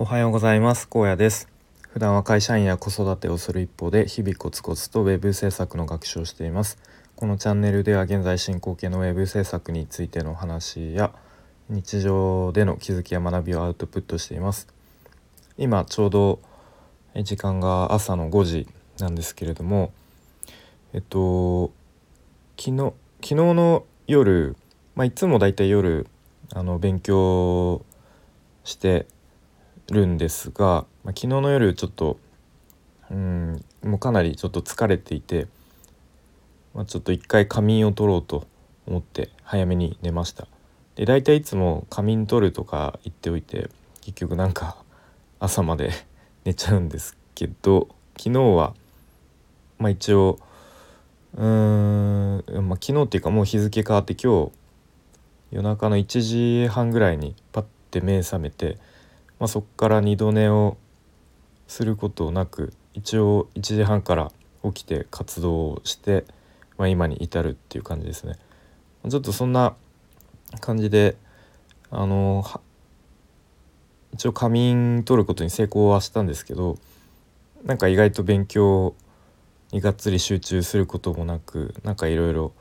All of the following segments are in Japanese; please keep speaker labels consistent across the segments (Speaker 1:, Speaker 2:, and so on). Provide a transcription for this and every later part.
Speaker 1: おはようございます。高野です。普段は会社員や子育てをする一方で日々コツコツとウェブ制作の学習をしています。このチャンネルでは現在進行形のウェブ制作についての話や日常での気づきや学びをアウトプットしています。今ちょうど時間が朝の5時なんですけれどもえっと昨日昨日の夜、まあ、いつもだいたい夜あの勉強してるんですが、まあ、昨日の夜ちょっとうんもうかなりちょっと疲れていて、まあ、ちょっと一回仮眠を取ろうと思って早めに寝ました。で大体いつも仮眠取るとか言っておいて結局なんか朝まで 寝ちゃうんですけど昨日はまあ一応うーん、まあ、昨日っていうかもう日付変わって今日夜中の1時半ぐらいにパッて目覚めて、まあ、そこから二度寝をすることなく一応1時半から起きて活動をして、まあ、今に至るっていう感じですね。ちょっとそんな感じであの一応仮眠取ることに成功はしたんですけどなんか意外と勉強にがっつり集中することもなくなんかいろいろ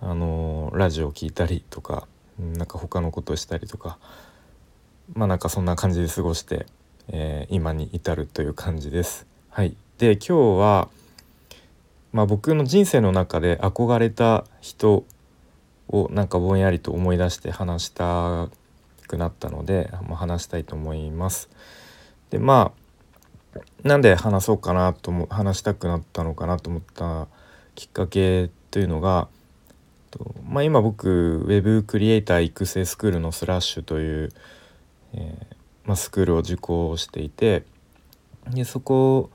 Speaker 1: あのラジオを聴いたりとかなんか他のことをしたりとかまあなんかそんな感じで過ごして、えー、今に至るという感じです。はい、で今日は、まあ、僕の人生の中で憧れた人をなんかぼんやりと思い出して話したくなったので、まあ、話したいと思います。でまあなんで話そうかなとも話したくなったのかなと思ったきっかけというのが、まあ、今僕 Web クリエイター育成スクールのスラッシュという、えー、まあ、スクールを受講していてでそこ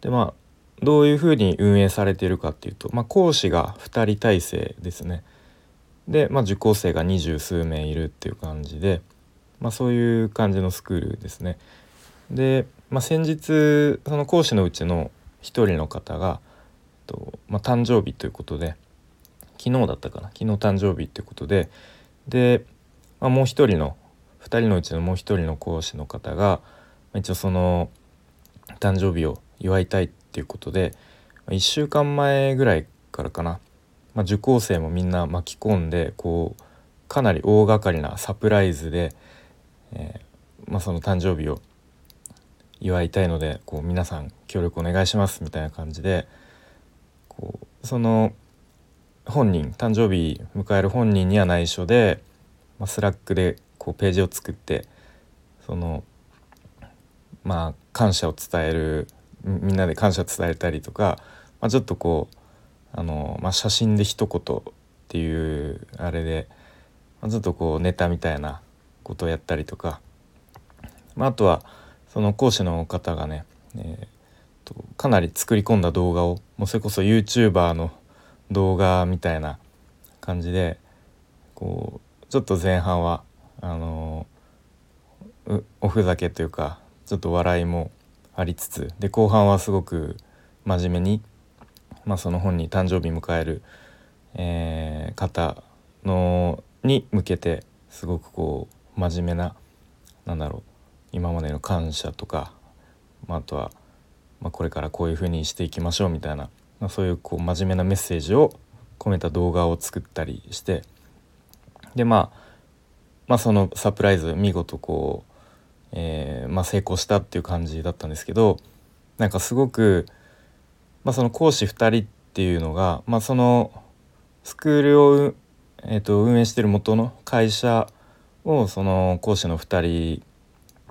Speaker 1: でまあどういうふうに運営されているかっていうと、まあ、講師が2人体制ですね。で、まあ、受講生が二十数名いるっていう感じで、まあ、そういう感じのスクールですね。で、まあ、先日その講師のうちの1人の方がと、まあ、誕生日ということで昨日だったかな昨日誕生日ってことでで、まあ、もう一人の2人のうちのもう一人の講師の方が一応その誕生日を祝いたいっていうことで1週間前ぐらいからかな、まあ、受講生もみんな巻き込んでこうかなり大掛かりなサプライズで、えー、まあ、その誕生日を祝いたいのでこう皆さん協力お願いしますみたいな感じでこうその本人誕生日迎える本人には内緒で、まあ、スラックでこうページを作ってそのまあ感謝を伝えるみんなで感謝を伝えたりとか、まあ、ちょっとこうあの、まあ、写真で一言っていうあれで、まあ、ちょっとこうネタみたいなことをやったりとか、まあ、あとはその講師の方がね、えー、とかなり作り込んだ動画をもうそれこそ YouTuber の動画みたいな感じでこうちょっと前半はあのおふざけというかちょっと笑いもありつつで後半はすごく真面目に、まあ、その本に誕生日迎える、えー、方のに向けてすごくこう真面目ななんだろう今までの感謝とか、まあ、あとは、まあ、これからこういうふうにしていきましょうみたいなまあ、そういうこう真面目なメッセージを込めた動画を作ったりしてでまあまあそのサプライズ見事こう、えー、まあ、成功したっていう感じだったんですけどなんかすごく、まあ、その講師2人っていうのが、まあ、そのスクールを、えー、と運営してる元の会社をその講師の2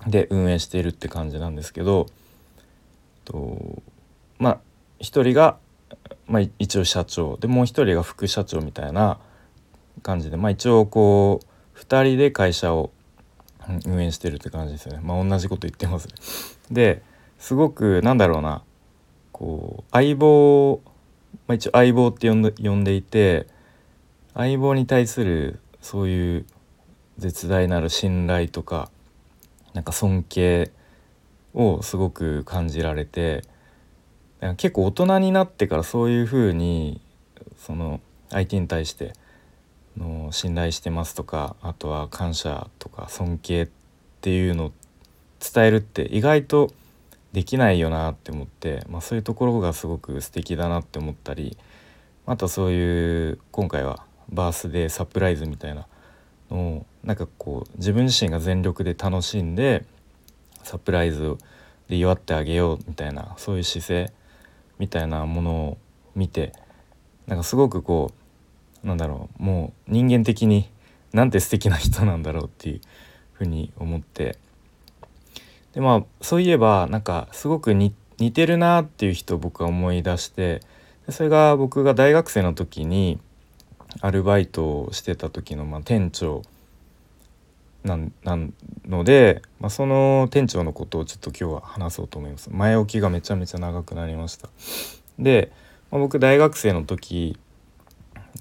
Speaker 1: 人で運営しているって感じなんですけどとまあ1人がまあ、一応社長でもう一人が副社長みたいな感じで、まあ、一応こう2人で会社を運営してるって感じですよね。まあ、同じこと言ってます、ですごくなんだろうなこう相棒、まあ、一応相棒って呼んで呼んでいて相棒に対するそういう絶大なる信頼とかなんか尊敬をすごく感じられて結構大人になってからそういうふうにその相手に対しての信頼してますとかあとは感謝とか尊敬っていうのを伝えるって意外とできないよなって思って、まあ、そういうところがすごく素敵だなって思ったりあとそういう今回はバースデーサプライズみたいなのをなんかこう自分自身が全力で楽しんでサプライズで祝ってあげようみたいなそういう姿勢みたいなものを見てなんかすごくこうなんだろうもう人間的になんて素敵な人なんだろうっていうふうに思って。でまあそういえばなんかすごく似てるなっていう人を僕は思い出してそれが僕が大学生の時にアルバイトをしてた時のまあ店長なんので、まあ、その店長のことをちょっと今日は話そうと思います。前置きがめちゃめちゃ長くなりました。で、まあ、僕大学生の時、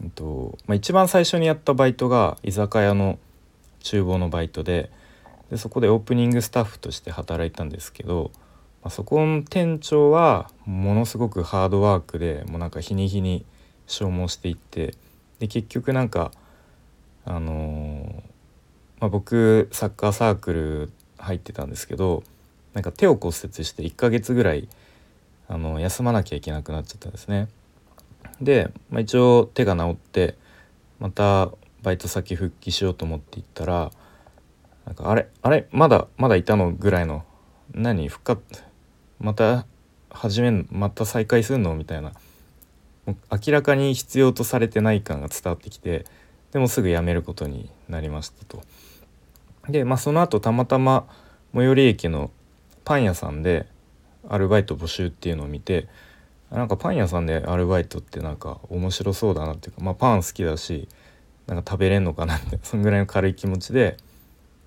Speaker 1: えっとまあ、一番最初にやったバイトが居酒屋の厨房のバイトででそこでオープニングスタッフとして働いたんですけど、まあ、そこの店長はものすごくハードワークでもうなんか日に日に消耗していってで結局なんかあのーまあ、僕サッカーサークル入ってたんですけどなんか手を骨折して1ヶ月ぐらいあの休まなきゃいけなくなっちゃったんですね。で、まあ、一応手が治ってまたバイト先復帰しようと思って行ったらなんかあれあれまだまだいたのぐらいの何復活また始めんまた再開するの？みたいな明らかに必要とされてない感が伝わってきてでもすぐ辞めることになりましたと。で、まあ、その後たまたま最寄り駅のパン屋さんでアルバイト募集っていうのを見てなんかパン屋さんでアルバイトってなんか面白そうだなっていうか、まあ、パン好きだしなんか食べれんのかなって そんぐらいの軽い気持ちで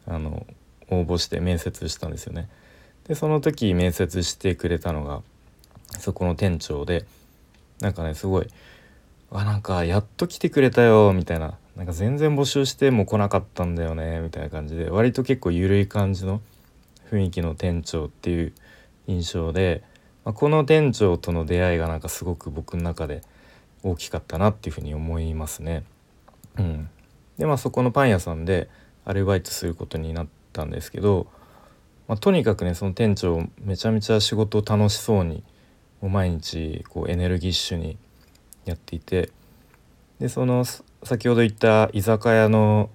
Speaker 1: あの応募して面接したんですよね。でその時面接してくれたのがそこの店長でなんかねすごい「あなんかやっと来てくれたよ」みたいななんか全然募集しても来なかったんだよねみたいな感じで割と結構緩い感じの雰囲気の店長っていう印象で、まあ、この店長との出会いがなんかすごく僕の中で大きかったなっていうふうに思いますね。うん、でまあそこのパン屋さんでアルバイトすることになったんですけど、まあ、とにかくねその店長めちゃめちゃ仕事を楽しそうにもう毎日こうエネルギッシュにやっていてでその先ほど言った居酒屋の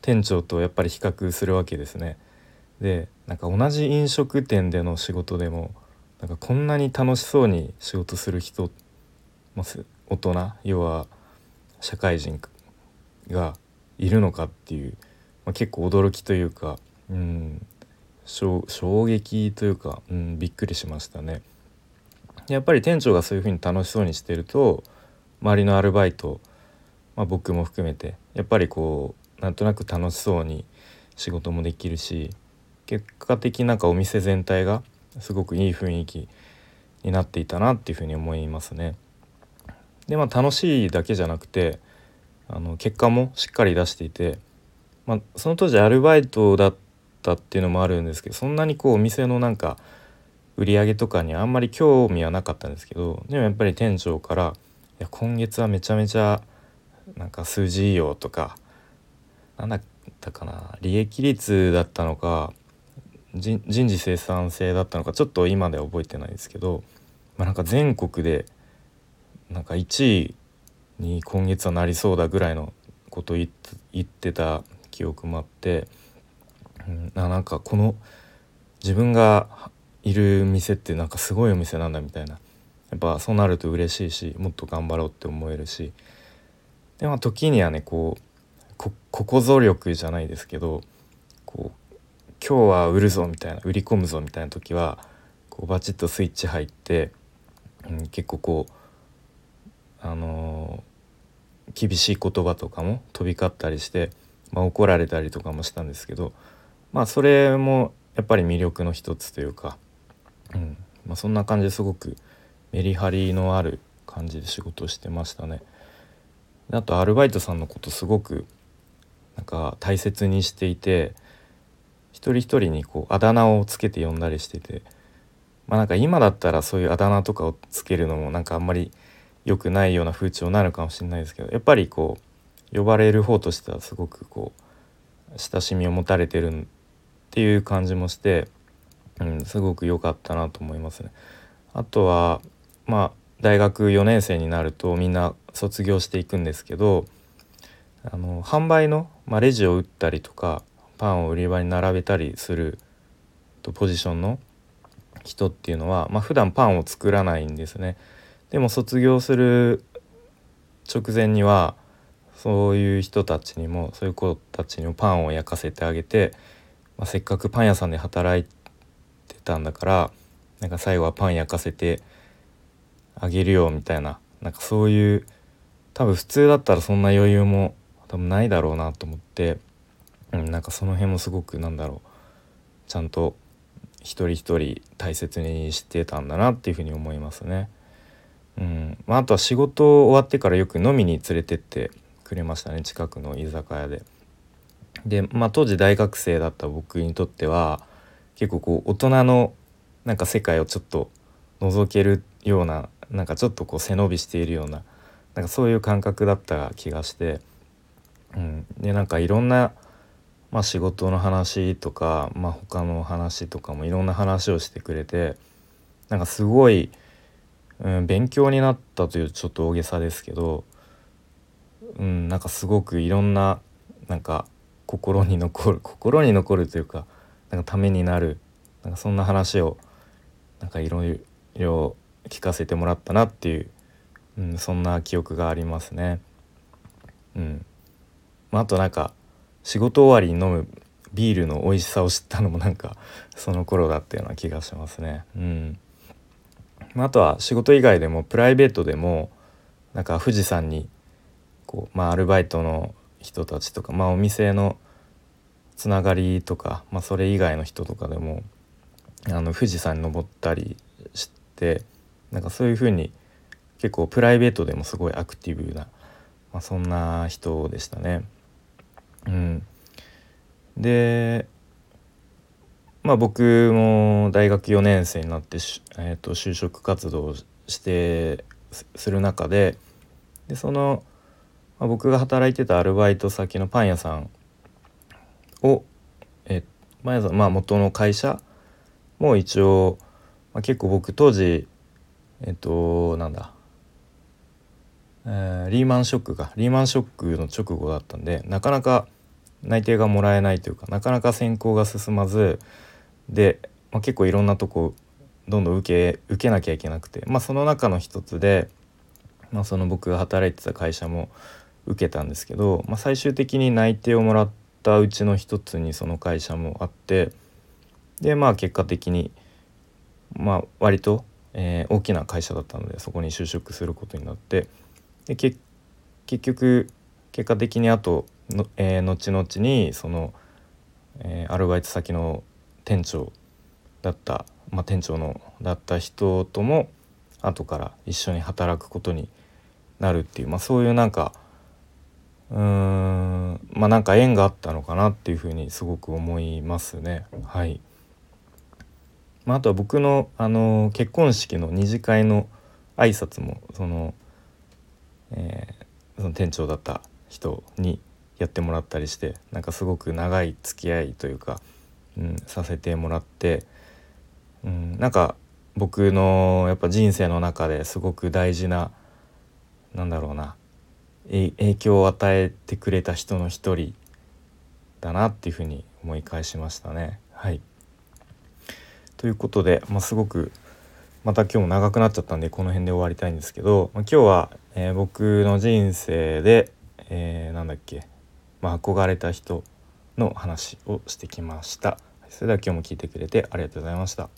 Speaker 1: 店長とやっぱり比較するわけですね。でなんか同じ飲食店での仕事でもなんかこんなに楽しそうに仕事する人、まあ、大人要は社会人がいるのかっていう、まあ、結構驚きというか、うん、衝撃というか、うん、びっくりしましたね。やっぱり店長がそういうふうに楽しそうにしてると周りのアルバイトまあ、僕も含めてやっぱりこうなんとなく楽しそうに仕事もできるし結果的なんかお店全体がすごくいい雰囲気になっていたなっていうふうに思いますね。でまあ楽しいだけじゃなくてあの結果もしっかり出していて、まあ、その当時アルバイトだったっていうのもあるんですけどそんなにこうお店のなんか売り上げとかにあんまり興味はなかったんですけどでもやっぱり店長から「いや今月はめちゃめちゃなんか数字いいよとか何だったかな利益率だったのか人事生産性だったのかちょっと今では覚えてないですけど、まあ、なんか全国でなんか1位に今月はなりそうだぐらいのことを言ってた記憶もあって、うん、なんかこの自分がいる店ってなんかすごいお店なんだみたいな。やっぱそうなると嬉しいしもっと頑張ろうって思えるし。でまあ時にはねこうこここぞ力じゃないですけどこう今日は売るぞみたいな売り込むぞみたいな時はこうバチッとスイッチ入って、うん、結構こうあのー、厳しい言葉とかも飛び交ったりして、まあ、怒られたりとかもしたんですけどまあそれもやっぱり魅力の一つというか、うんまあ、そんな感じですごくメリハリのある感じで仕事してましたね。あとアルバイトさんのことすごくなんか大切にしていて一人一人にこうあだ名をつけて呼んだりしててまあなんか今だったらそういうあだ名とかをつけるのもなんかあんまり良くないような風潮になるかもしれないですけどやっぱりこう呼ばれる方としてはすごくこう親しみを持たれてるっていう感じもしてうん、すごく良かったなと思いますね。あとはまあ大学4年生になるとみんな卒業していくんですけどあの販売の、まあ、レジを打ったりとかパンを売り場に並べたりするとポジションの人っていうのは、まあ、普段パンを作らないんですね。でも卒業する直前にはそういう人たちにもそういう子たちにもパンを焼かせてあげて、まあ、せっかくパン屋さんで働いてたんだからなんか最後はパン焼かせてあげるよみたいななんかそういう多分普通だったらそんな余裕も多分ないだろうなと思って、うん、なんかその辺もすごくなんだろうちゃんと一人一人大切にしてたんだなっていうふうに思いますね。うんまあ、あとは仕事終わってからよく飲みに連れてってくれましたね近くの居酒屋で。で、まあ、当時大学生だった僕にとっては結構こう大人のなんか世界をちょっと覗けるようななんかちょっとこう背伸びしているようななんかそういう感覚だった気がして、うん、でなんかいろんな、まあ、仕事の話とか、まあ、他の話とかもいろんな話をしてくれてなんかすごい、うん、勉強になったというちょっと大げさですけど、うん、なんかすごくいろんななんか心に残る 心に残るというかなんかためになるなんかそんな話をなんかいろいろ聞かせてもらったなっていう、うん、そんな記憶がありますね。うんまあ、あとなんか仕事終わりに飲むビールの美味しさを知ったのもなんかその頃だったような気がしますね。うんまあ、あとは仕事以外でもプライベートでもなんか富士山にこう、まあ、アルバイトの人たちとか、まあ、お店のつながりとか、まあ、それ以外の人とかでもあの富士山に登ったりしてなんかそういうふうに結構プライベートでもすごいアクティブな、まあ、そんな人でしたね。うん、でまあ僕も大学4年生になって、えー、と就職活動してする中ででその、まあ、僕が働いてたアルバイト先のパン屋さんを、えパン屋さんまあ元の会社も一応、まあ、結構僕当時えっとなんだ、えー、リーマンショックがリーマンショックの直後だったんでなかなか内定がもらえないというかなかなか選考が進まずで、まあ、結構いろんなとこどんどん受け受けなきゃいけなくて、まあ、その中の一つで、まあ、その僕が働いてた会社も受けたんですけど、まあ、最終的に内定をもらったうちの一つにその会社もあってでまあ結果的にまあ割とえー、大きな会社だったのでそこに就職することになってで結局結果的にあとの、えー、後々にその、えー、アルバイト先の店長だった、まあ、店長のだった人とも後から一緒に働くことになるっていう、まあ、そういうなんかうーんまあなんか縁があったのかなっていうふうにすごく思いますねはい。まあ、あとは僕の、あの結婚式の二次会の挨拶もその,、えー、その店長だった人にやってもらったりしてなんかすごく長い付き合いというか、うん、させてもらって、うん、なんか僕のやっぱ人生の中ですごく大事ななんだろうな影響を与えてくれた人の一人だなっていうふうに思い返しましたね。はいということで、まあ、すごくまた今日も長くなっちゃったんでこの辺で終わりたいんですけど、まあ、今日は、えー、僕の人生で、えー、なんだっけ、まあ、憧れた人の話をしてきました。それでは今日も聞いてくれてありがとうございました。